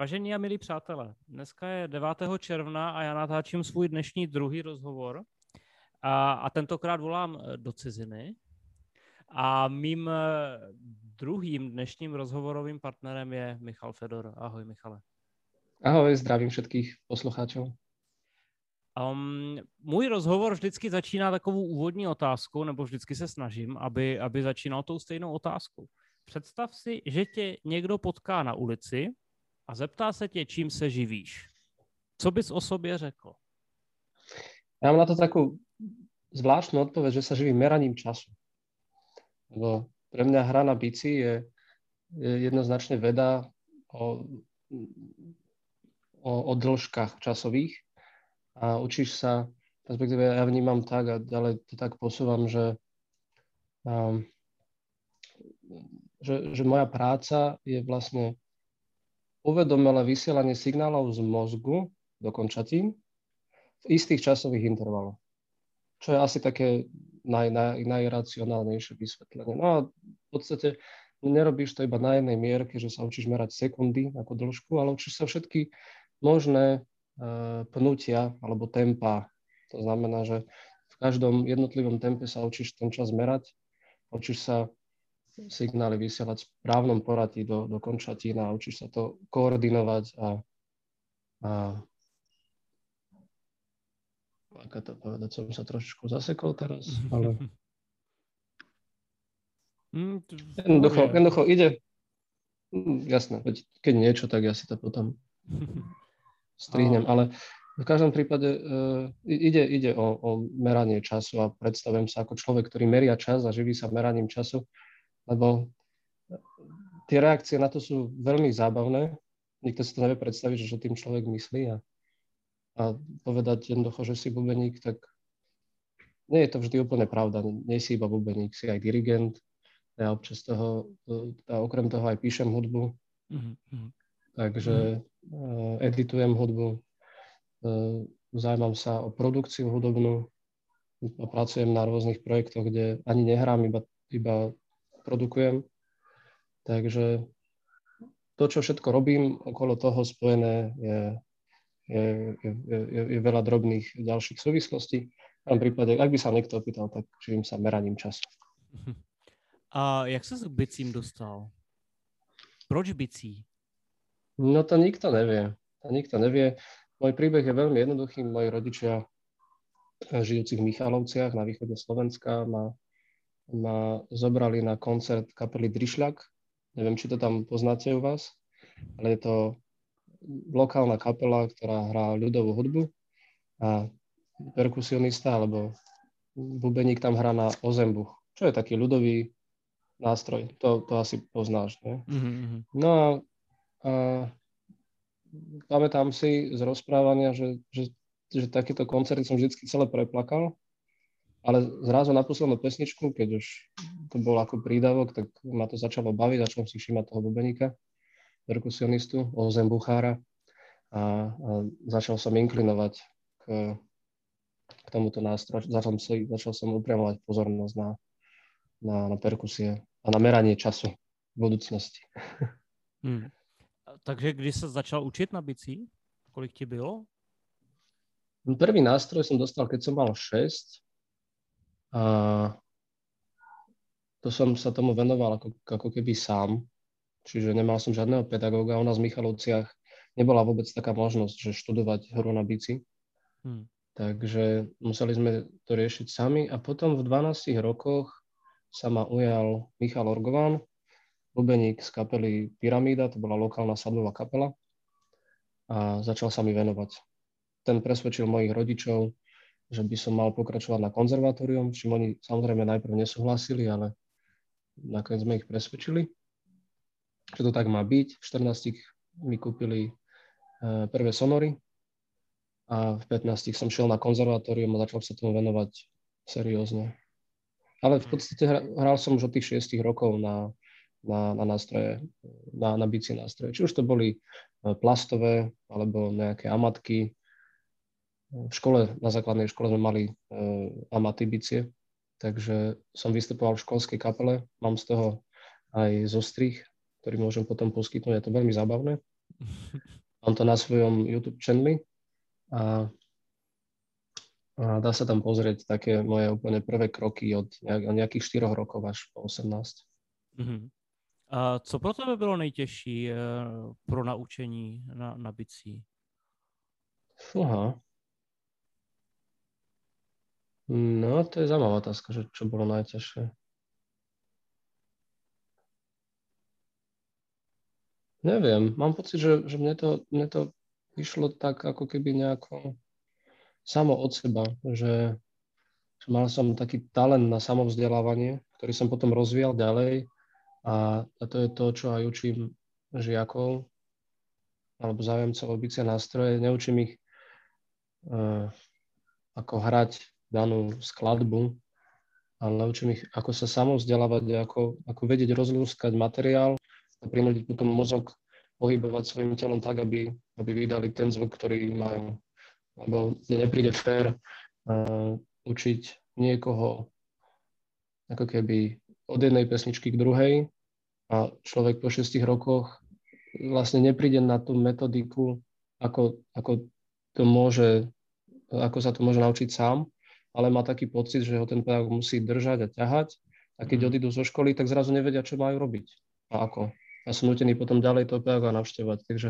Vážení a milí přátelé, dneska je 9. června a já natáčím svůj dnešní druhý rozhovor. A, a tentokrát volám eh, do ciziny. A mým eh, druhým dnešním rozhovorovým partnerem je Michal Fedor. Ahoj, Michale. Ahoj, zdravím všetkých poslucháčov. Um, můj rozhovor vždycky začíná takovou úvodní otázkou, nebo vždycky se snažím, aby, aby začínal tou stejnou otázkou. Představ si, že tě někdo potká na ulici a zeptá se tě, čím se živíš. Co bys o sobě řekl? Ja mám na to takú zvláštnu odpoveď, že sa živím meraním času. Lebo pre mňa hra na bici je, je jednoznačne veda o, o, o dĺžkach časových a učíš sa, respektíve ja vnímam tak a ďalej to tak posúvam, že, um, že, že moja práca je vlastne uvedomelé vysielanie signálov z mozgu do končatín v istých časových intervaloch. Čo je asi také naj, naj, najracionálnejšie vysvetlenie. No a v podstate nerobíš to iba na jednej mierke, že sa učíš merať sekundy ako dĺžku, ale učíš sa všetky možné uh, pnutia alebo tempa. To znamená, že v každom jednotlivom tempe sa učíš ten čas merať, učíš sa signály vysielať v správnom poradí do, do končatín a učíš sa to koordinovať a, a ako to povedať, som sa trošičku zasekol teraz, ale mm, jednoducho, jednoducho ide, mm, jasné, keď niečo, tak ja si to potom strihnem, ale v každom prípade uh, ide, ide o, o meranie času a predstavujem sa ako človek, ktorý meria čas a živí sa meraním času lebo tie reakcie na to sú veľmi zábavné. Nikto si to nevie predstaviť, že čo tým človek myslí a, a povedať jednoducho, že si bubeník, tak nie je to vždy úplne pravda. Nie si iba bubeník, si aj dirigent. Ja občas toho, a okrem toho aj píšem hudbu. Mm-hmm. Takže mm-hmm. editujem hudbu, zaujímam sa o produkciu hudobnú a pracujem na rôznych projektoch, kde ani nehrám, iba, iba produkujem. Takže to, čo všetko robím okolo toho spojené, je, je, je, je, je veľa drobných ďalších súvislostí. V tom prípade, ak by sa niekto opýtal, tak živím sa meraním času. A jak sa k bicím dostal? Proč bicí? No to nikto nevie. To nikto nevie. Môj príbeh je veľmi jednoduchý. Moji rodičia žijúci v Michalovciach na východe Slovenska ma ma zobrali na koncert kapely Drišľak. Neviem, či to tam poznáte u vás, ale je to lokálna kapela, ktorá hrá ľudovú hudbu a perkusionista alebo bubeník tam hrá na ozembuch, čo je taký ľudový nástroj. To, to asi poznáš, ne? Mm-hmm. No a, a pamätám si z rozprávania, že, že, že takéto koncerty som vždy celé preplakal ale zrazu na poslednú pesničku, keď už to bol ako prídavok, tak ma to začalo baviť, začal si všímať toho bubeníka, perkusionistu, Ozem Buchára a, a začal som inklinovať k, k tomuto nástroju. Začal, si, začal som upriamovať pozornosť na, na, na perkusie a na meranie času v budúcnosti. Hmm. Takže kdy sa začal učiť na bicí? Kolik ti bylo? Prvý nástroj som dostal, keď som mal 6 a to som sa tomu venoval ako, ako keby sám, čiže nemal som žiadneho pedagóga. U nás v Michalovciach nebola vôbec taká možnosť, že študovať hru na bici. Hmm. Takže museli sme to riešiť sami a potom v 12 rokoch sa ma ujal Michal Orgován, bubeník z kapely Pyramída, to bola lokálna sadlová kapela a začal sa mi venovať. Ten presvedčil mojich rodičov, že by som mal pokračovať na konzervatórium, čím oni samozrejme najprv nesúhlasili, ale nakoniec sme ich presvedčili, že to tak má byť. V 14 mi kúpili e, prvé sonory a v 15 som šiel na konzervatórium a začal sa tomu venovať seriózne. Ale v podstate hral som už od tých 6 rokov na, na, na nástroje, na, na bicie nástroje. Či už to boli e, plastové, alebo nejaké amatky, v škole, na základnej škole sme mali uh, amaty bicie, takže som vystupoval v školskej kapele, mám z toho aj zostrih, ktorý môžem potom poskytnúť, je to veľmi zábavné. Mám to na svojom YouTube channeli a, a dá sa tam pozrieť také moje úplne prvé kroky od nejakých 4 rokov až po 18. Mm-hmm. A co pro tebe bylo nejtěžší eh, pro naučení na, na bicí? Fúha. No, to je zaujímavá otázka, že čo bolo najťažšie. Neviem, mám pocit, že, že mne, to, mne to vyšlo tak ako keby nejako samo od seba, že, mal som taký talent na samovzdelávanie, ktorý som potom rozvíjal ďalej a, a to je to, čo aj učím žiakov alebo zájemcov o nástroje. Neučím ich uh, ako hrať danú skladbu, ale naučím ich, ako sa samovzdelávať, ako, ako vedieť rozlúskať materiál a prinútiť potom mozog pohybovať svojim telom tak, aby, aby vydali ten zvuk, ktorý majú. Lebo nepríde fér uh, učiť niekoho ako keby od jednej pesničky k druhej a človek po šestich rokoch vlastne nepríde na tú metodiku, ako, ako to môže, ako sa to môže naučiť sám, ale má taký pocit, že ho ten pedagóg musí držať a ťahať a keď mm. odídu zo školy, tak zrazu nevedia, čo majú robiť a ako. A sú nutení potom ďalej toho pedagoga navštevovať. Takže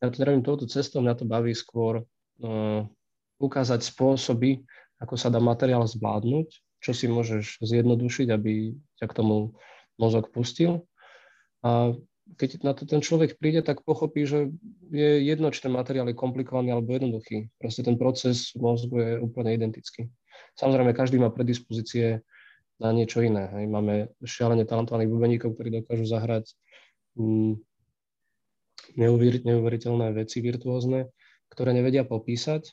ja to nerobím touto cestou, mňa to baví skôr uh, ukázať spôsoby, ako sa dá materiál zvládnuť, čo si môžeš zjednodušiť, aby ťa k tomu mozog pustil a keď na to ten človek príde, tak pochopí, že je jedno, či ten materiál je komplikovaný alebo jednoduchý. Proste ten proces mozgu je úplne identický. Samozrejme, každý má predispozície na niečo iné. Hej. Máme šialene talentovaných bubeníkov, ktorí dokážu zahrať mm, neuveriteľné veci virtuózne, ktoré nevedia popísať,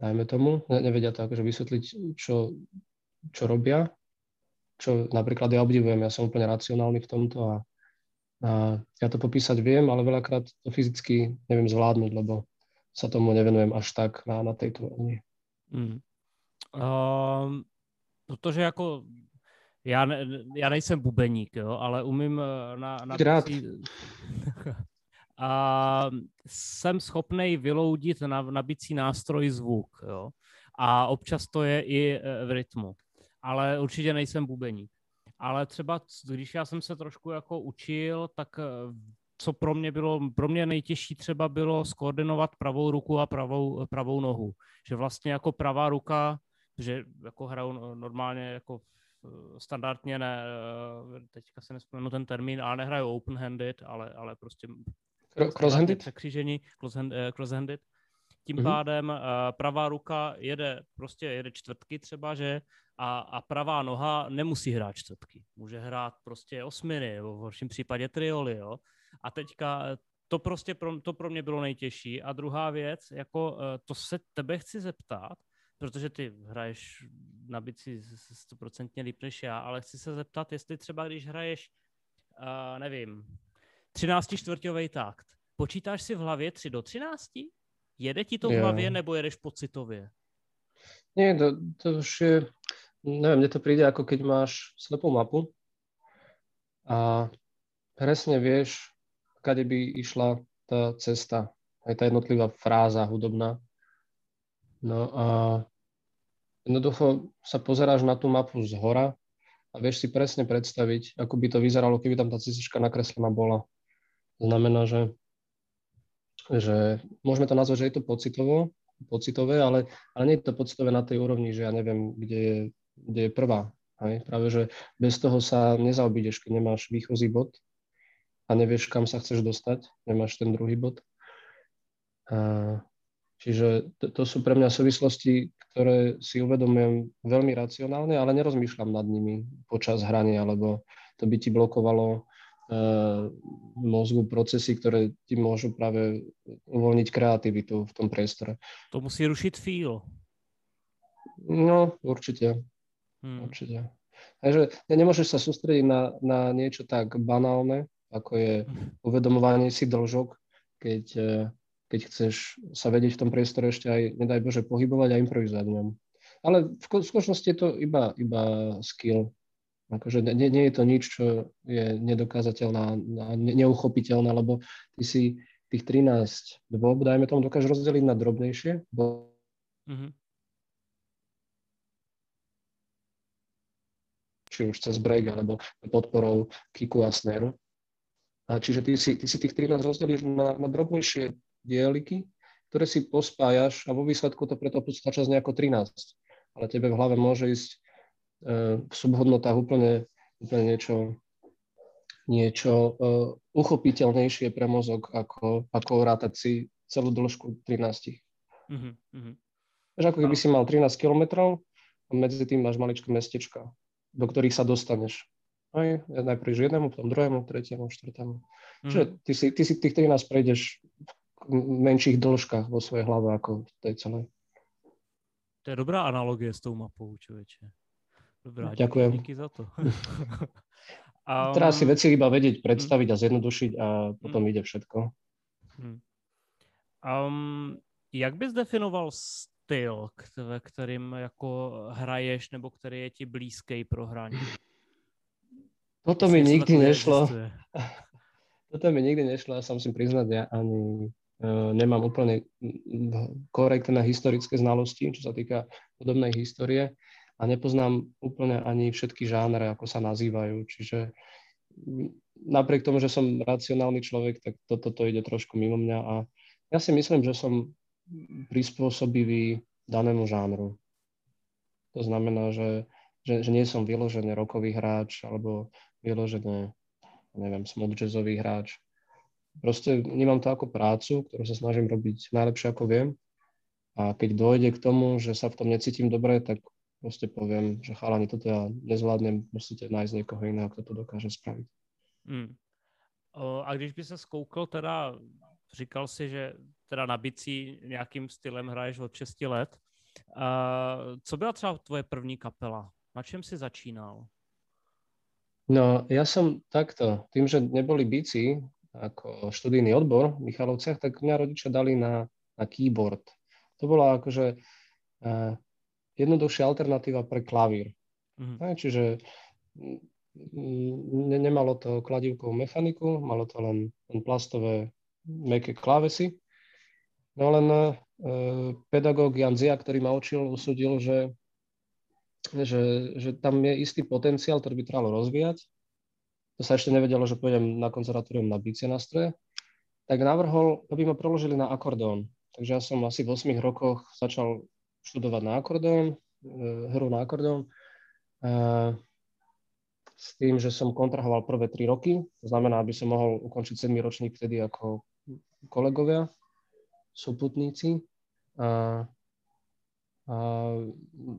dajme tomu, ne, nevedia to akože vysvetliť, čo, čo robia, čo napríklad ja obdivujem, ja som úplne racionálny v tomto a a ja to popísať viem, ale veľakrát to fyzicky neviem zvládnuť, lebo sa tomu nevenujem až tak na, na tejto úrovni. Mm. Um, protože jako já, ne, já nejsem bubeník, jo, ale umím eh, na... na Rád. a jsem schopný vyloudit na, na bicí nástroj zvuk, jo. A občas to je i eh, v rytmu. Ale určitě nejsem bubeník ale třeba když já jsem se trošku jako učil, tak eh, co pro mě bylo, pro mě nejtěžší třeba bylo skoordinovat pravou ruku a pravou, pravou nohu. Že vlastně jako pravá ruka, že jako hraju normálně jako eh, standardně ne, eh, teďka se nespomenu ten termín, ale nehraju open-handed, ale, ale prostě cross-handed? překřížení, cross-handed. Tím mm-hmm. pádem uh, pravá ruka jede, prostě jede čtvrtky třeba, že a, a pravá noha nemusí hrát čtvrtky. Může hrát prostě osminy, nebo v horším případě trioly, jo. A teďka eh, to prostě pro, to pro mě bylo nejtěžší. A druhá věc, jako eh, to se tebe chci zeptat, protože ty hraješ na bici stoprocentně líp než já, ale chci se zeptat, jestli třeba když hraješ, uh, nevím, 13 čtvrťový takt, počítáš si v hlavě 3 do 13? Jede ti to v hlavě, nebo jedeš pocitově? Nie, to, to už je, neviem, mne to príde ako keď máš slepú mapu a presne vieš, kade by išla tá cesta, aj tá jednotlivá fráza hudobná. No a jednoducho sa pozeráš na tú mapu z hora a vieš si presne predstaviť, ako by to vyzeralo, keby tam tá cestička nakreslená bola. Znamená, že, že môžeme to nazvať, že je to pocitovo, pocitové, ale, ale nie je to pocitové na tej úrovni, že ja neviem, kde je, kde je prvá. Hej? Práve, že bez toho sa nezaobídeš, keď nemáš výchozí bod a nevieš, kam sa chceš dostať, nemáš ten druhý bod. A, čiže to, to sú pre mňa súvislosti, ktoré si uvedomujem veľmi racionálne, ale nerozmýšľam nad nimi počas hrania, lebo to by ti blokovalo uh, mozgu procesy, ktoré ti môžu práve uvoľniť kreativitu v tom priestore. To musí rušiť feel. No, určite. Hmm. Určite. Takže nemôžeš sa sústrediť na, na niečo tak banálne, ako je hmm. uvedomovanie si dlžok, keď, eh, keď chceš sa vedieť v tom priestore ešte aj, nedaj Bože, pohybovať a improvizovať v ňom. Ale v skutočnosti je to iba, iba skill, Akože nie, nie je to nič, čo je nedokázateľné, neuchopiteľné, lebo ty si, tých 13 dôb, dajme tomu, dokážeš rozdeliť na drobnejšie, bo mm-hmm. či už cez break, alebo podporou kiku a sneru. A čiže ty si, ty si tých 13 rozdelíš na, na drobnejšie dieliky, ktoré si pospájaš a vo výsledku to preto stačí z nejako 13. Ale tebe v hlave môže ísť e, v subhodnotách úplne, úplne niečo, niečo uh, uchopiteľnejšie pre mozog, ako, ako rátať si celú dĺžku 13. Mm-hmm. Mhm. Že ako keby si mal 13 kilometrov a medzi tým máš maličké mestečka, do ktorých sa dostaneš. Aj, najprv jednému, potom druhému, tretiemu, štvrtému. Mm-hmm. Čiže ty si, ty si tých 13 prejdeš menších dĺžkach vo svojej hlave ako v tej celej. To je dobrá analogie s tou mapou, človeče. Dobrá, Ďakujem. Díky za to. Um, Treba si veci iba vedieť, hm. predstaviť a zjednodušiť a potom mm. ide všetko. Um, jak bys definoval styl, ve kterým jako hraješ, nebo který je ti blízký pro hraní? Toto mi nikdy nešlo. Toto mi nikdy nešlo, ja sa musím priznať, ja ani nemám úplne korektné historické znalosti, čo sa týka podobnej histórie a nepoznám úplne ani všetky žánre, ako sa nazývajú. Čiže napriek tomu, že som racionálny človek, tak toto to, to ide trošku mimo mňa a ja si myslím, že som prispôsobivý danému žánru. To znamená, že, že, že nie som vyložený rokový hráč alebo vyložený, neviem, smooth jazzový hráč. Proste vnímam to ako prácu, ktorú sa snažím robiť najlepšie, ako viem. A keď dojde k tomu, že sa v tom necítim dobre, tak proste poviem, že chalani, toto ja nezvládnem, musíte nájsť niekoho iného, kto to dokáže spraviť. Hmm. O, a když by se skoukl, teda říkal si, že teda na bicí nějakým stylem hraješ od 6 let. A co byla třeba tvoje první kapela? Na čem si začínal? No, ja som takto, tým, že neboli bici ako študijný odbor v Michalovciach, tak mňa rodičia dali na, na keyboard. To bola akože uh, jednoduchšia alternatíva pre klavír. Mm-hmm. Aj, čiže ne, nemalo to kladivkovú mechaniku, malo to len, len plastové meké klávesy. No len e, pedagóg Jan Zia, ktorý ma učil, usúdil, že, že, že tam je istý potenciál, ktorý by trebalo rozvíjať. To sa ešte nevedelo, že pôjdem na konzervatórium na bicie nástroje. Tak navrhol, aby ma preložili na akordón. Takže ja som asi v 8 rokoch začal študovať na akordón, e, hru na akordón. S tým, že som kontrahoval prvé tri roky, to znamená, aby som mohol ukončiť 7 ročník vtedy ako kolegovia, súputníci. A, a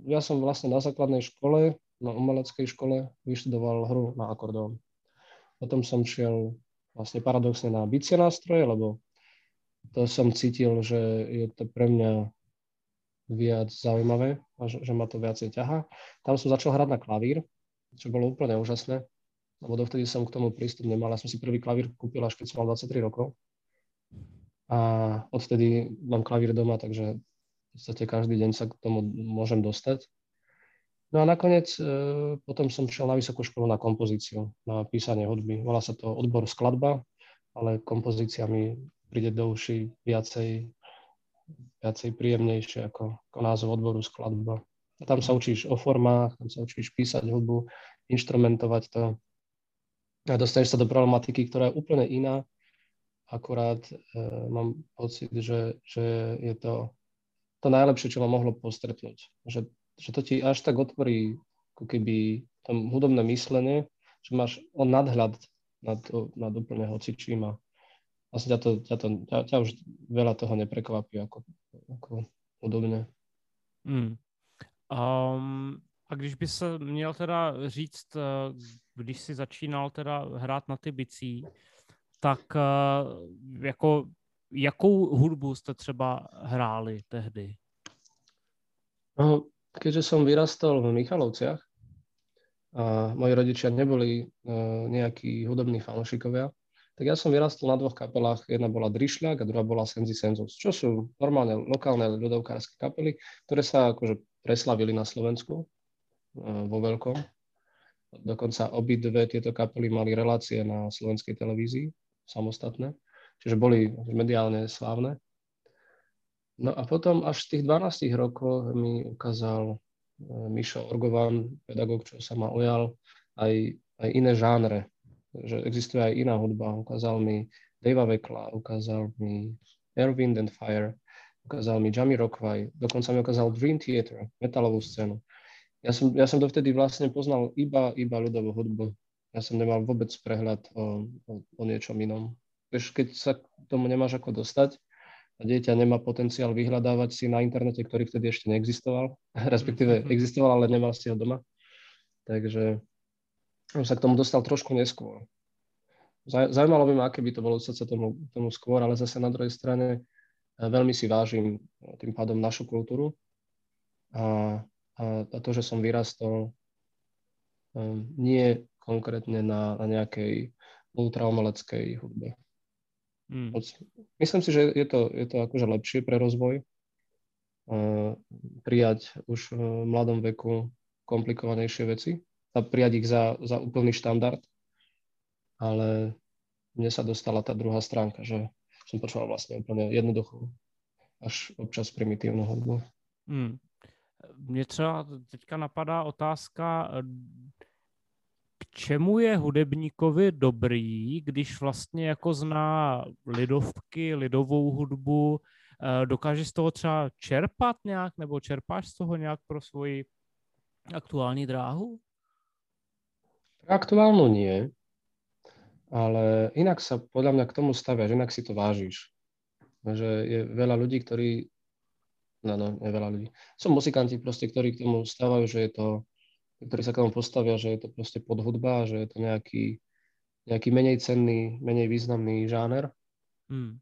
ja som vlastne na základnej škole, na umeleckej škole, vyštudoval hru na akordón. Potom som šiel vlastne paradoxne na bicie nástroje, lebo to som cítil, že je to pre mňa viac zaujímavé a že, že ma to viacej ťaha. Tam som začal hrať na klavír, čo bolo úplne úžasné, lebo dovtedy som k tomu prístup nemal. Ja som si prvý klavír kúpil až keď som mal 23 rokov. A odtedy mám klavír doma, takže v podstate každý deň sa k tomu môžem dostať. No a nakoniec e, potom som šiel na vysokú školu na kompozíciu, na písanie hudby. Volá sa to odbor skladba, ale kompozícia mi príde do uši viacej viacej príjemnejšie ako, ako názov odboru skladba. A tam sa učíš o formách, tam sa učíš písať hudbu, inštrumentovať to a dostaneš sa do problematiky, ktorá je úplne iná. Akurát e, mám pocit, že, že je to to najlepšie, čo ma mohlo postretnúť. Že, že to ti až tak otvorí ako keby tom hudobné myslenie, že máš on nadhľad nad, nad úplne hocičím a vlastne ťa, to, ťa, to, ťa, ťa už veľa toho neprekvapí ako, ako podobně. Hmm. Um, a když by se měl teda říct, eh, když si začínal teda hrát na ty bicí, tak uh, jako, jakou hudbu jste třeba hráli tehdy? No, keďže som vyrastal v Michalovciach a moji rodičia neboli uh, nejakí hudobní fanúšikovia, tak ja som vyrastol na dvoch kapelách. Jedna bola Drišľak a druhá bola Senzi Senzus, čo sú normálne lokálne ľudovkárske kapely, ktoré sa akože preslavili na Slovensku eh, vo veľkom. Dokonca obidve tieto kapely mali relácie na slovenskej televízii, samostatné. čiže boli mediálne slávne. No a potom až v tých 12 rokoch mi ukázal e, Mišo Orgovan, pedagóg, čo sa ma ujal, aj, aj iné žánre, že existuje aj iná hudba. Ukázal mi Davea Vekla, ukázal mi Air, Wind and Fire, ukázal mi Jamie Rockway, dokonca mi ukázal Dream Theater, metalovú scénu. Ja som, ja som dovtedy vlastne poznal iba, iba ľudovú hudbu. Ja som nemal vôbec prehľad o, o, o niečom inom. Keď sa k tomu nemáš ako dostať a dieťa nemá potenciál vyhľadávať si na internete, ktorý vtedy ešte neexistoval, respektíve mhm. existoval, ale nemal si ho doma. Takže som sa k tomu dostal trošku neskôr. Zajímalo by ma, aké by to bolo sa tomu, tomu skôr, ale zase na druhej strane eh, veľmi si vážim eh, tým pádom našu kultúru a, a, a to, že som vyrastol um, nie konkrétne na, na nejakej ultraumeleckej hudbe. Hmm. Myslím si, že je to, je to akože lepšie pre rozvoj prijať už v mladom veku komplikovanejšie veci a prijať ich za, za úplný štandard ale mne sa dostala tá druhá stránka, že som počúval vlastne úplne jednoduchú, až občas primitívnu hudbu. Hmm. Mně třeba teďka napadá otázka, k čemu je hudebníkovi dobrý, když vlastně jako zná lidovky, lidovou hudbu, eh, dokáže z toho třeba čerpat nějak, nebo čerpáš z toho nějak pro svoji aktuální dráhu? Aktuálnu nie, ale inak sa podľa mňa k tomu staviaš, inak si to vážiš. Že je veľa ľudí, ktorí, no, no, je veľa ľudí, sú muzikanti proste, ktorí k tomu stávajú, že je to, ktorí sa k tomu postavia, že je to proste podhudba, že je to nejaký, nejaký menej cenný, menej významný žáner. Hmm.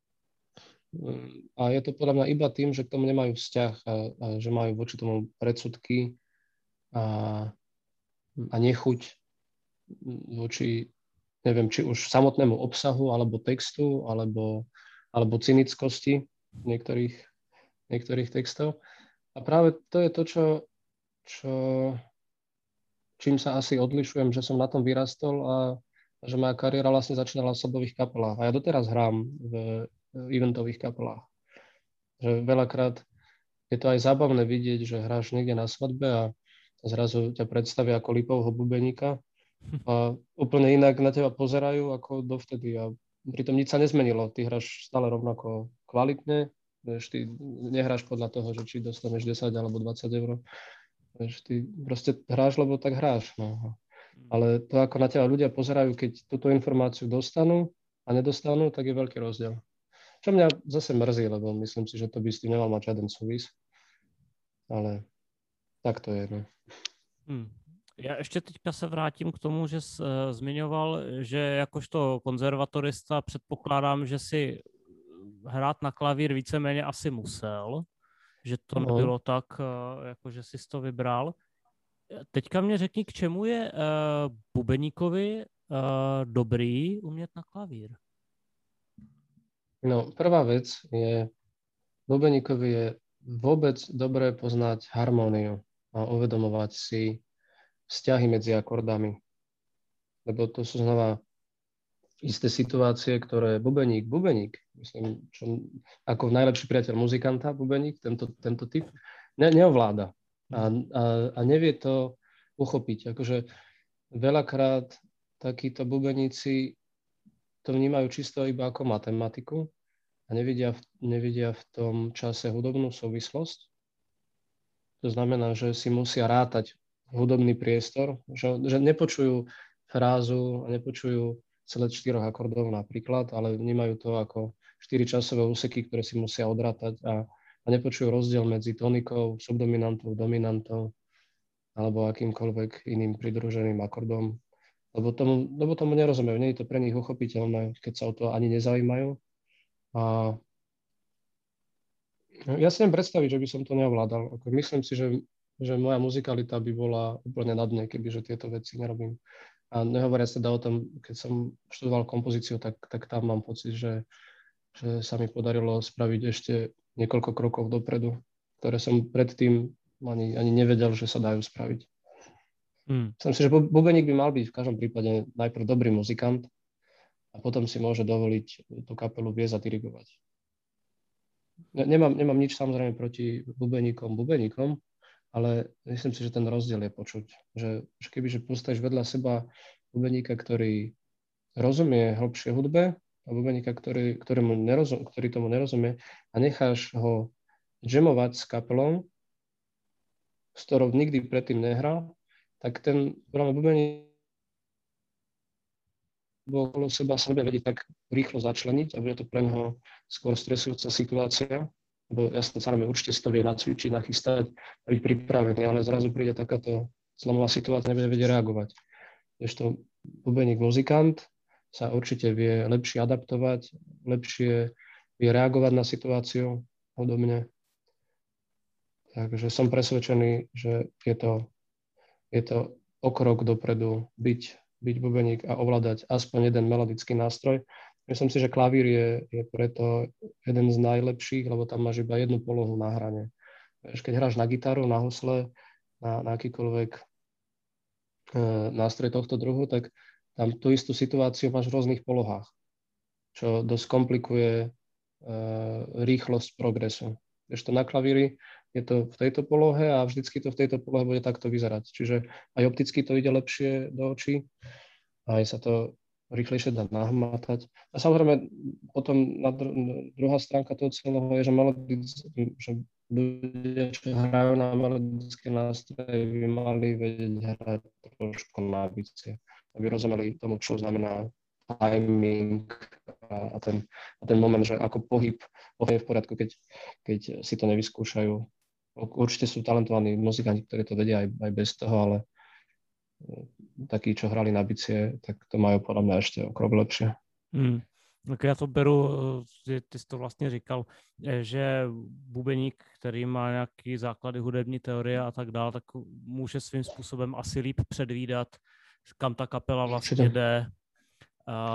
A je to podľa mňa iba tým, že k tomu nemajú vzťah a, a že majú voči tomu predsudky a, a nechuť voči neviem, či už samotnému obsahu, alebo textu, alebo, alebo cynickosti niektorých, niektorých textov. A práve to je to, čo, čo, čím sa asi odlišujem, že som na tom vyrastol a, že moja kariéra vlastne začínala v sobových kapelách. A ja doteraz hrám v eventových kapelách. Že veľakrát je to aj zábavné vidieť, že hráš niekde na svadbe a zrazu ťa predstavia ako lipovho bubeníka a úplne inak na teba pozerajú ako dovtedy a pritom nič sa nezmenilo. Ty hráš stále rovnako kvalitne, vieš, ty nehráš podľa toho, že či dostaneš 10 alebo 20 eur. Vieš, ty proste hráš, lebo tak hráš. No. Ale to, ako na teba ľudia pozerajú, keď túto informáciu dostanú a nedostanú, tak je veľký rozdiel. Čo mňa zase mrzí, lebo myslím si, že to by s tým nemal mať žiaden súvis. Ale tak to je. No. Hmm. Já ještě teďka se vrátím k tomu, že jsi uh, zmiňoval, že jakožto konzervatorista předpokládám, že si hrát na klavír víceméně asi musel, že to no. nebylo tak, uh, jako že jsi to vybral. Teďka mě řekni, k čemu je uh, Bubeníkovi uh, dobrý umět na klavír? No, prvá vec je, Bubeníkovi je vôbec dobré poznať harmóniu a uvedomovať si vzťahy medzi akordami. Lebo to sú znova isté situácie, ktoré bubeník, bubeník, myslím, čo, ako najlepší priateľ muzikanta, bubeník, tento, tento typ, ne, neovláda a, a, a nevie to uchopiť. Akože veľakrát takíto bubeníci to vnímajú čisto iba ako matematiku a nevidia nevidia v tom čase hudobnú súvislosť. To znamená, že si musia rátať hudobný priestor, že, že nepočujú frázu a nepočujú celé štyroch akordov napríklad, ale vnímajú to ako štyri časové úseky, ktoré si musia odrátať a, a nepočujú rozdiel medzi tonikou, subdominantou, dominantou alebo akýmkoľvek iným pridruženým akordom, lebo tomu, lebo tomu nerozumejú, nie je to pre nich uchopiteľné, keď sa o to ani nezaujímajú. A ja si neviem predstaviť, že by som to neovládal. Myslím si, že že moja muzikalita by bola úplne na dne, kebyže tieto veci nerobím. A nehovoria sa teda o tom, keď som študoval kompozíciu, tak, tak tam mám pocit, že, že sa mi podarilo spraviť ešte niekoľko krokov dopredu, ktoré som predtým ani, ani nevedel, že sa dajú spraviť. Myslím si, že bubeník by mal byť v každom prípade najprv dobrý muzikant a potom si môže dovoliť tú kapelu viesť a dirigovať. Nemám, nemám nič samozrejme proti bubeníkom, bubeníkom, ale myslím si, že ten rozdiel je počuť. Že, že keby že postavíš vedľa seba bubeníka, ktorý rozumie hĺbšie hudbe bubeníka, ktorý, ktorému nerozum, ktorý tomu nerozumie a necháš ho jamovať s kapelou, s ktorou nikdy predtým nehral, tak ten práve bubeník okolo seba sa nebude vedieť tak rýchlo začleniť a bude to pre neho skôr stresujúca situácia, lebo jasne samozrejme určite si to vie nacvičiť, nachystať a byť pripravený, ale zrazu príde takáto zlomová situácia, nebude vedieť reagovať. Ešte bubeník muzikant sa určite vie lepšie adaptovať, lepšie vie reagovať na situáciu podobne. Takže som presvedčený, že je to, je to okrok dopredu byť, byť bubeník a ovládať aspoň jeden melodický nástroj, Myslím si, že klavír je, je preto jeden z najlepších, lebo tam máš iba jednu polohu na hrane. Keď hráš na gitaru, na husle, na, na akýkoľvek e, nástroj tohto druhu, tak tam tú istú situáciu máš v rôznych polohách, čo dosť komplikuje e, rýchlosť progresu. Ešte na klavíri je to v tejto polohe a vždycky to v tejto polohe bude takto vyzerať. Čiže aj opticky to ide lepšie do očí, aj sa to rýchlejšie dá nahmatať. A samozrejme potom na dru- druhá stránka toho celého je, že, melodic, že ľudia, čo hrajú na melodické nástroje, by mali vedieť hrať trošku na bicie, aby rozumeli tomu, čo znamená timing a, ten, a ten moment, že ako pohyb je v poriadku, keď, keď si to nevyskúšajú. Určite sú talentovaní muzikanti, ktorí to vedia aj, aj bez toho, ale takí, čo hrali na bicie, tak to majú podľa mňa ešte o krok lepšie. Hmm. Tak já to beru, že ty jsi to vlastně říkal, že bubeník, který má nějaký základy hudební teorie a tak dále, tak může svým způsobem asi líp předvídat, kam ta kapela vlastně jde.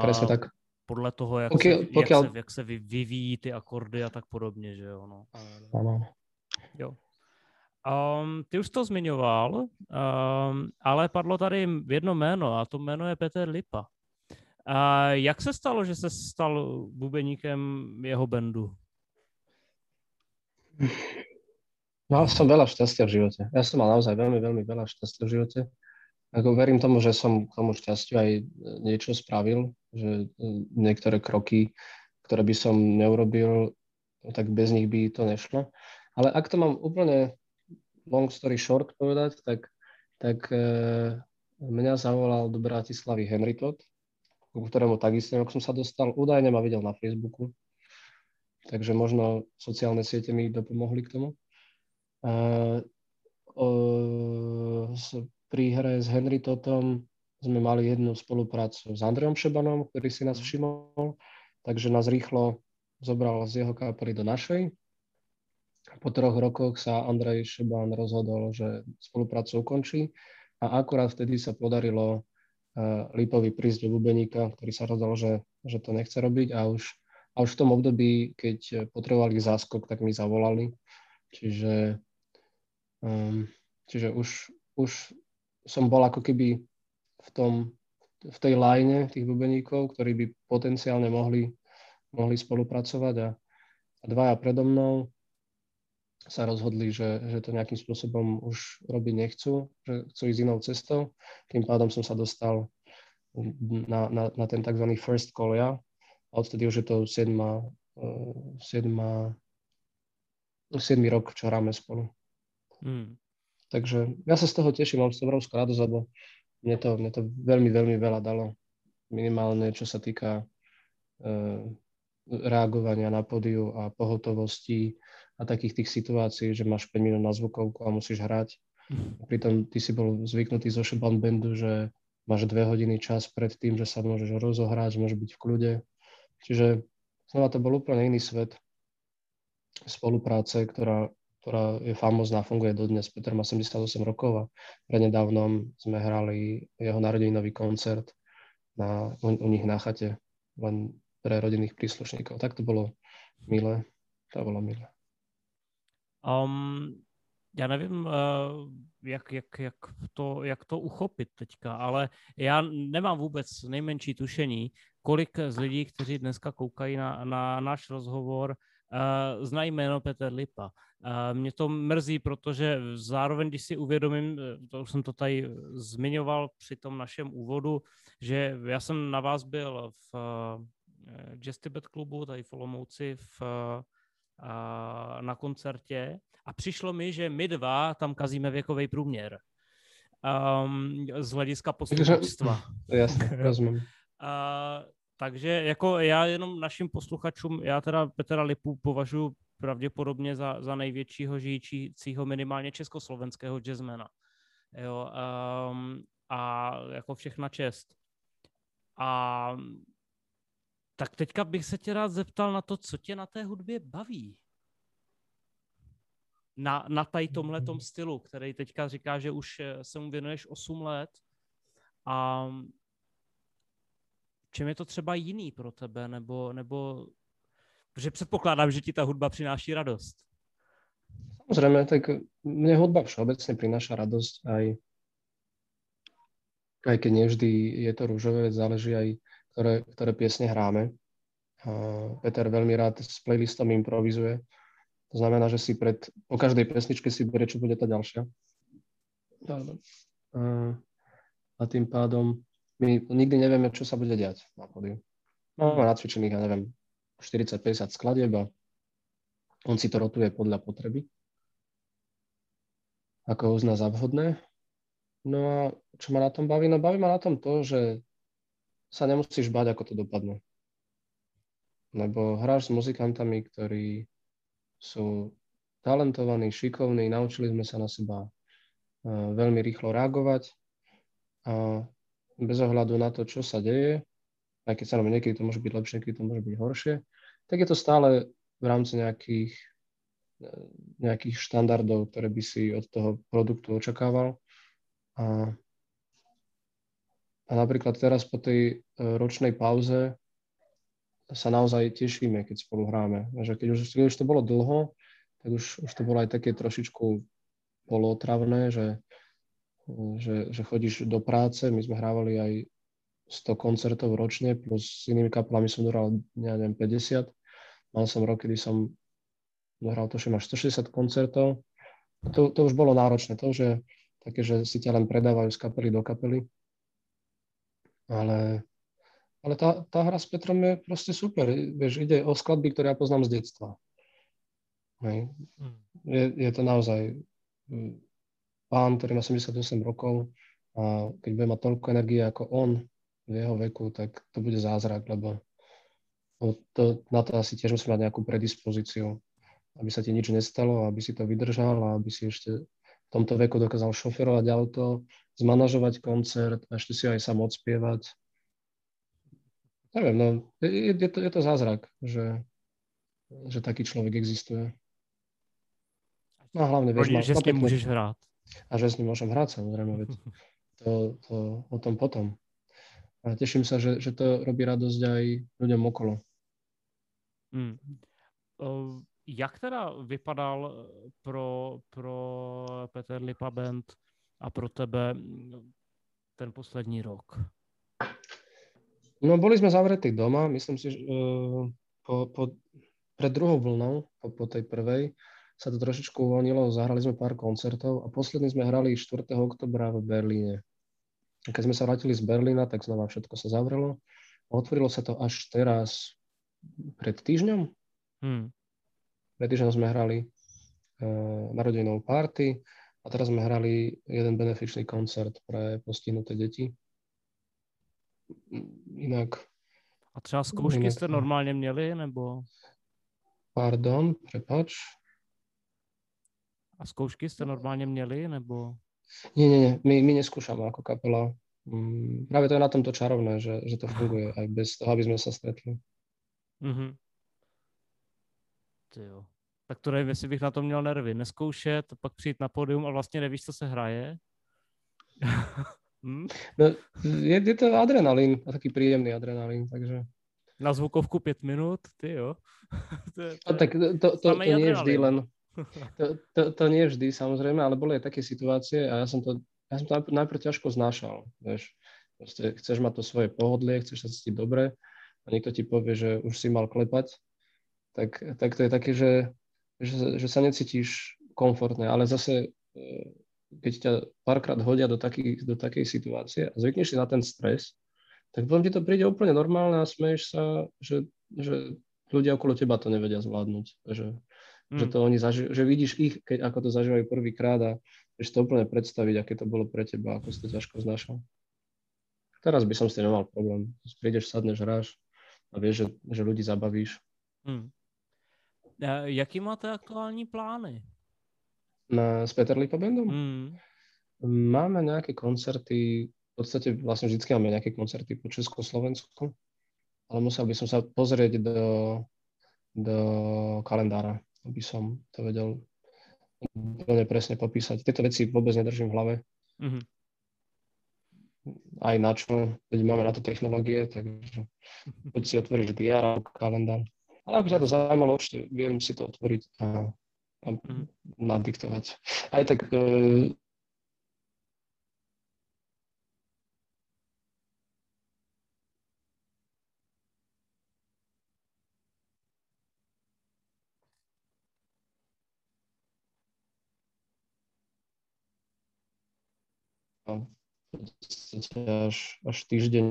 Presne tak. Podle toho, jak, pokiaľ, se, pokiaľ... jak, se, jak se vyvíjí ty akordy a tak podobně, že jo. No. Ano. Jo. Um, ty už to zmiňoval, um, ale padlo tady jedno jméno a to jméno je Peter Lipa. A jak se stalo, že se stal bubeníkem jeho bandu? Mal som veľa šťastia v živote. Ja som mal naozaj veľmi, veľmi veľa šťastia v živote. Ako verím tomu, že som k tomu šťastiu aj niečo spravil, že niektoré kroky, ktoré by som neurobil, tak bez nich by to nešlo. Ale ak to mám úplne long story short povedať, tak, tak e, mňa zavolal do Bratislavy Henry Todd, ku ktorému takisto som sa dostal. Údajne ma videl na Facebooku, takže možno sociálne siete mi dopomohli k tomu. E, o, pri hre s Henry Totom sme mali jednu spoluprácu s Andreom Šebanom, ktorý si nás všimol, takže nás rýchlo zobral z jeho kapely do našej po troch rokoch sa Andrej Šeban rozhodol, že spoluprácu ukončí a akurát vtedy sa podarilo uh, Lipovi prísť do Bubeníka, ktorý sa rozhodol, že, že to nechce robiť a už, a už v tom období, keď potrebovali záskok, tak mi zavolali. Čiže, um, čiže už, už som bol ako keby v, tom, v tej line tých bubeníkov, ktorí by potenciálne mohli, mohli spolupracovať a, a dvaja predo mnou sa rozhodli, že, že to nejakým spôsobom už robiť nechcú, že chcú ísť inou cestou. Tým pádom som sa dostal na, na, na ten tzv. first call ja. A odtedy už je to 7, 7, 7 rok, čo hráme spolu. Hmm. Takže ja sa z toho teším, mám z obrovskú radosť, lebo mne to, mne to veľmi, veľmi veľa dalo. Minimálne, čo sa týka uh, reagovania na podiu a pohotovosti a takých tých situácií, že máš 5 minút na zvukovku a musíš hrať. Mhm. Pritom ty si bol zvyknutý zo Shaban bandu, že máš dve hodiny čas pred tým, že sa môžeš rozohrať, že môžeš byť v kľude. Čiže znova to bol úplne iný svet spolupráce, ktorá, ktorá je famozná, funguje dodnes. Peter má 78 rokov a prednedávnom sme hrali jeho narodeninový koncert na, u, u nich na chate, len pre rodinných príslušníkov. Tak to bolo milé. To bolo milé. Um, já nevím, jak, jak, jak, to, jak to uchopit teďka, ale já nemám vůbec nejmenší tušení, kolik z lidí, kteří dneska koukají na, na náš rozhovor, uh, znají jméno Petr Lipa. Uh, mě to mrzí, protože zároveň, když si uvědomím, eh, to už jsem to tady zmiňoval při tom našem úvodu, že já jsem na vás byl v uh, Jazz Tibet klubu, tady v Olomouci, v, uh, na koncertě a přišlo mi, že my dva tam kazíme věkový průměr um, z hlediska posluchačstva. Jasně, rozumím. Uh, takže jako já jenom našim posluchačům, já teda Petra Lipu považuji pravděpodobně za, za největšího žijícího minimálně československého jazzmana. Jo, um, a jako všechna čest. A tak teďka bych se tě rád zeptal na to, co tě na té hudbě baví. Na, na tady tomhle stylu, který teďka říká, že už eh, se mu věnuješ 8 let. A čem je to třeba jiný pro tebe, nebo, nebo protože předpokládám, že ti ta hudba přináší radost. Samozrejme, tak mne hudba všeobecne prináša radosť aj, aj keď nevždy je to rúžové, záleží aj, ktoré, ktoré piesne hráme. A Peter veľmi rád s playlistom improvizuje. To znamená, že si pred, po každej pesničke si berie, čo bude tá ďalšia. A tým pádom my nikdy nevieme, čo sa bude diať na pódiu. Máme nacvičených, ja neviem, 40-50 skladieb a on si to rotuje podľa potreby, ako uzná za vhodné. No a čo ma na tom baví? No baví ma na tom to, že sa nemusíš báť, ako to dopadne. Lebo hráš s muzikantami, ktorí sú talentovaní, šikovní, naučili sme sa na seba eh, veľmi rýchlo reagovať a bez ohľadu na to, čo sa deje, aj keď sa niekedy to môže byť lepšie, niekedy to môže byť horšie, tak je to stále v rámci nejakých, nejakých štandardov, ktoré by si od toho produktu očakával. A, a napríklad teraz po tej e, ročnej pauze sa naozaj tešíme, keď spolu hráme. Keď už, keď už to bolo dlho, tak už, už to bolo aj také trošičku polotravné, že že, že chodíš do práce, my sme hrávali aj 100 koncertov ročne, plus s inými kapelami som dohral, ja neviem, 50. Mal som rok, kedy som dohral že máš 160 koncertov. To, to už bolo náročné, to, že také, že si ťa len predávajú z kapely do kapely. Ale, ale tá, tá hra s Petrom je proste super. Vieš, ide o skladby, ktoré ja poznám z detstva. Hej. Hmm. Je, je to naozaj pán, ktorý má 78 rokov a keď bude mať toľko energie ako on v jeho veku, tak to bude zázrak, lebo to, na to asi tiež musí mať nejakú predispozíciu, aby sa ti nič nestalo, aby si to vydržal a aby si ešte v tomto veku dokázal šoferovať auto, zmanažovať koncert a ešte si aj sám odspievať. Neviem, no, je, je, to, je to zázrak, že, že taký človek existuje. No a hlavne, vieš, že s ním môžeš hrať a že s ním môžem hrať samozrejme, veď to, to o tom potom. A teším sa, že, že to robí radosť aj ľuďom okolo. Hmm. Uh, jak teda vypadal pro, pro Peter Lipa Band a pro tebe ten poslední rok? No, boli sme zavretí doma, myslím si, že uh, po, po, pred druhou vlnou, po, po tej prvej, sa to trošičku uvoľnilo, zahrali sme pár koncertov a posledný sme hrali 4. oktobra v Berlíne. Keď sme sa vrátili z Berlína, tak znova všetko sa zavrelo. Otvorilo sa to až teraz, pred týždňom. Hmm. Pred týždňom sme hrali uh, narodenou party a teraz sme hrali jeden benefičný koncert pre postihnuté deti. Inak... A třeba zkoušky inak... jste normálně měli, nebo? Pardon, prepač. A zkoušky jste normálně měli, nebo? Nie, nie, nie. My, my neskúšame ako kapela. Mm, práve to je na tomto čarovné, že, že to funguje aj bez toho, aby sme sa stretli. Mm-hmm. Ty jo. Tak to nevím, jestli bych na to měl nervy. Neskoušet, pak přijít na pódium a vlastně nevíš, co se hraje. hm? no, je, je to adrenalín, a taký príjemný adrenalín, takže... Na zvukovku pět minut, ty jo. to, je, to, to, to, to nie je vždy len, To, to, to nie vždy, samozrejme, ale boli aj také situácie a ja som to, ja som to najprv ťažko znášal, vieš. Proste chceš mať to svoje pohodlie, chceš sa cítiť dobre a niekto ti povie, že už si mal klepať, tak, tak to je také, že, že, že sa necítiš komfortne, ale zase e, keď ťa párkrát hodia do, taký, do takej situácie a zvykneš si na ten stres, tak potom ti to príde úplne normálne a smeješ sa, že, že ľudia okolo teba to nevedia zvládnuť. Že, mm. že, to oni zaži- že vidíš ich, keď, ako to zažívajú prvýkrát a vieš to úplne predstaviť, aké to bolo pre teba, ako si to ťažko znašal. Teraz by som s tým nemal problém. Prídeš, sadneš, hráš a vieš, že, že ľudí zabavíš. Mm. A jaký máte aktuální plány? Na, s Peter Lipa Bandom? Mm. Máme nejaké koncerty, v podstate vlastne vždy máme nejaké koncerty po Československu ale musel by som sa pozrieť do, do kalendára, aby som to vedel úplne presne popísať. Tieto veci vôbec nedržím v hlave. Mm-hmm. Aj na čo, keď máme na to technológie, takže poď si otvoríš diár kalendár. Ale ak ťa to zaujímalo, určite viem si to otvoriť a, a mm-hmm. nadiktovať. Aj tak e, až, až týždeň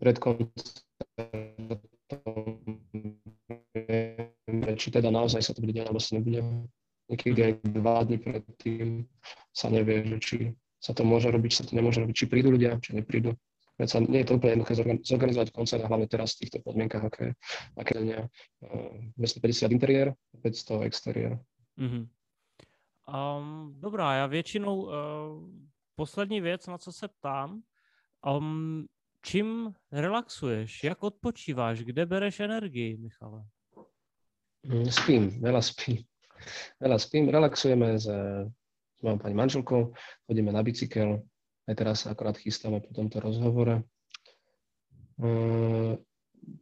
pred koncertom, či teda naozaj sa to bude diať, alebo sa nebude. Niekedy aj dva dny predtým sa nevie, že či sa to môže robiť, sa to nemôže robiť, či prídu ľudia, či neprídu. Sa, nie je to úplne jednoduché zorganizovať koncert, hlavne teraz v týchto podmienkach, aké, aké dňa. 250 interiér, 500 exteriér. Mm-hmm. Um, dobrá, já většinou uh, poslední věc, na co se ptám, um, čím relaxuješ, jak odpočíváš, kde bereš energii, Michale? Mm, spím, veľa spím. Veľa spím, relaxujeme s, s mojou pani manželkou, chodíme na bicykel, aj teraz akorát chystáme po tomto rozhovore. Uh,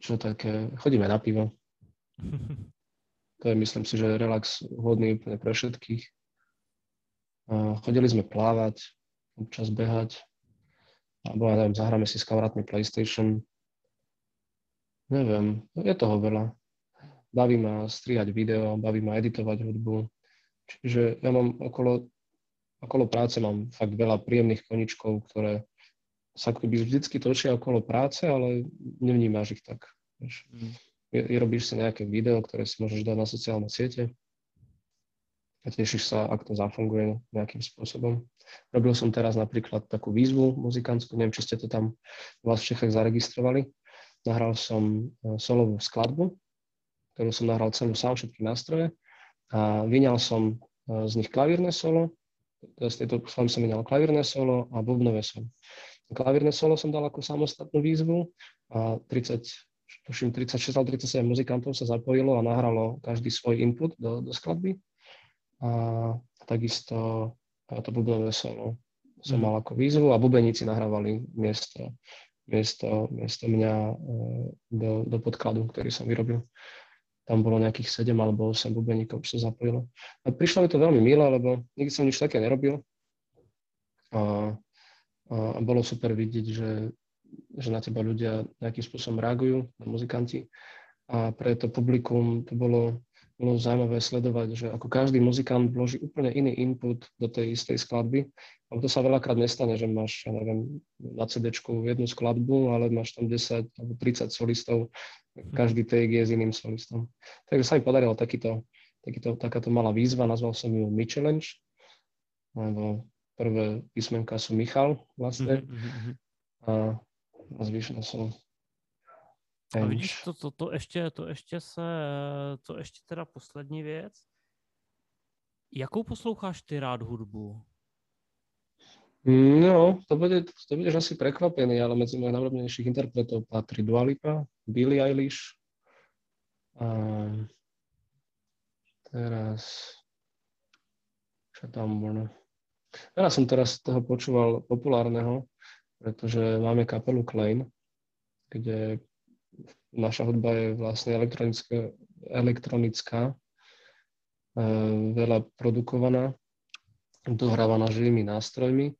čo také, chodíme na pivo. To je, myslím si, že relax vhodný úplne pre všetkých. Chodili sme plávať, občas behať, alebo ja neviem, zahráme si s kamarátmi PlayStation. Neviem, je toho veľa. Baví ma strihať video, baví ma editovať hudbu. Čiže ja mám okolo, okolo práce mám fakt veľa príjemných koničkov, ktoré sa akoby vždycky točia okolo práce, ale nevnímáš ich tak. Vieš. Mm. robíš si nejaké video, ktoré si môžeš dať na sociálne siete a tešíš sa, ak to zafunguje nejakým spôsobom. Robil som teraz napríklad takú výzvu muzikantskú, neviem, či ste to tam u vás v Čechách zaregistrovali. Nahral som e, solovú skladbu, ktorú som nahral celú sám, všetky nástroje a vyňal som e, z nich klavírne solo, z tejto skladby som vyňal klavírne solo a bubnové solo. Klavírne solo som dal ako samostatnú výzvu a 30, tuším 36 alebo 37 muzikantov sa zapojilo a nahralo každý svoj input do, do skladby a takisto to bubnové solo som mm. mal ako výzvu a bubeníci nahrávali miesto, miesto, miesto mňa e, do, do podkladu, ktorý som vyrobil. Tam bolo nejakých 7 alebo 8 bubeníkov, čo sa zapojilo. A prišlo mi to veľmi milé, lebo nikdy som nič také nerobil. A, a bolo super vidieť, že, že na teba ľudia nejakým spôsobom reagujú, na muzikanti. A pre to publikum to bolo bolo zaujímavé sledovať, že ako každý muzikant vloží úplne iný input do tej istej skladby. A to sa veľakrát nestane, že máš, ja neviem, na CD jednu skladbu, ale máš tam 10 alebo 30 solistov, každý take je s iným solistom. Takže sa mi podarilo takýto, takýto, takáto malá výzva, nazval som ju Mi Challenge, lebo prvé písmenka sú Michal vlastne mm-hmm. a zvyšné sú a vidíš, to, to, to, ještě, to ještě se, to ještě teda poslední věc. Jakou posloucháš ty rád hudbu? No, to, bude, to budeš asi prekvapený, ale medzi mojich najobľúbenejších interpretov patrí Dua Lipa, Billie Eilish a teraz čo tam bolo? Veľa som teraz toho počúval populárneho, pretože máme kapelu Klein, kde naša hudba je vlastne elektronická, elektronická, veľa produkovaná, dohrávaná živými nástrojmi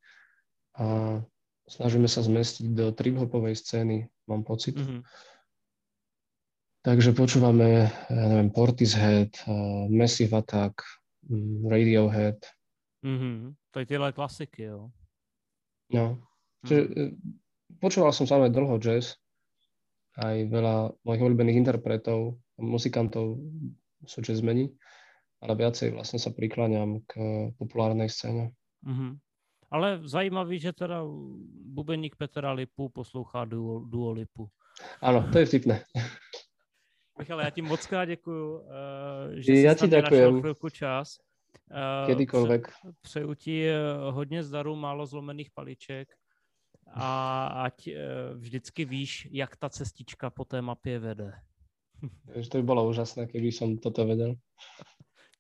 a snažíme sa zmestiť do trip-hopovej scény, mám pocit. Mm-hmm. Takže počúvame, ja neviem, Portishead, uh, Massive Attack, Radiohead. Mm-hmm. To je tie klasiky, jo. No. Čiže, mm. počúval som samé dlho jazz, aj veľa mojich obľúbených interpretov, muzikantov sú jazzmeni ale viacej vlastne sa prikláňam k populárnej scéne. Mm-hmm. Ale zajímavý, že teda bubeník Petra Lipu poslouchá duo, duo Lipu. Áno, to je vtipné. Michal, já ti moc krát děkuju, uh, že já ti děkuji. chvilku čas. Uh, Kedykoľvek. Pře, přeju ti eh, hodně zdaru, málo zlomených paliček a ať uh, vždycky víš, jak ta cestička po té mapě vede. to by bolo úžasné, keby som toto vedel.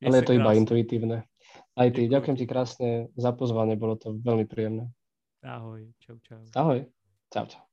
Ale je to iba intuitívne. Aj ty, ďakujem ti krásne za pozvanie, bolo to veľmi príjemné. Ahoj, čau, čau. Ahoj, čau, čau.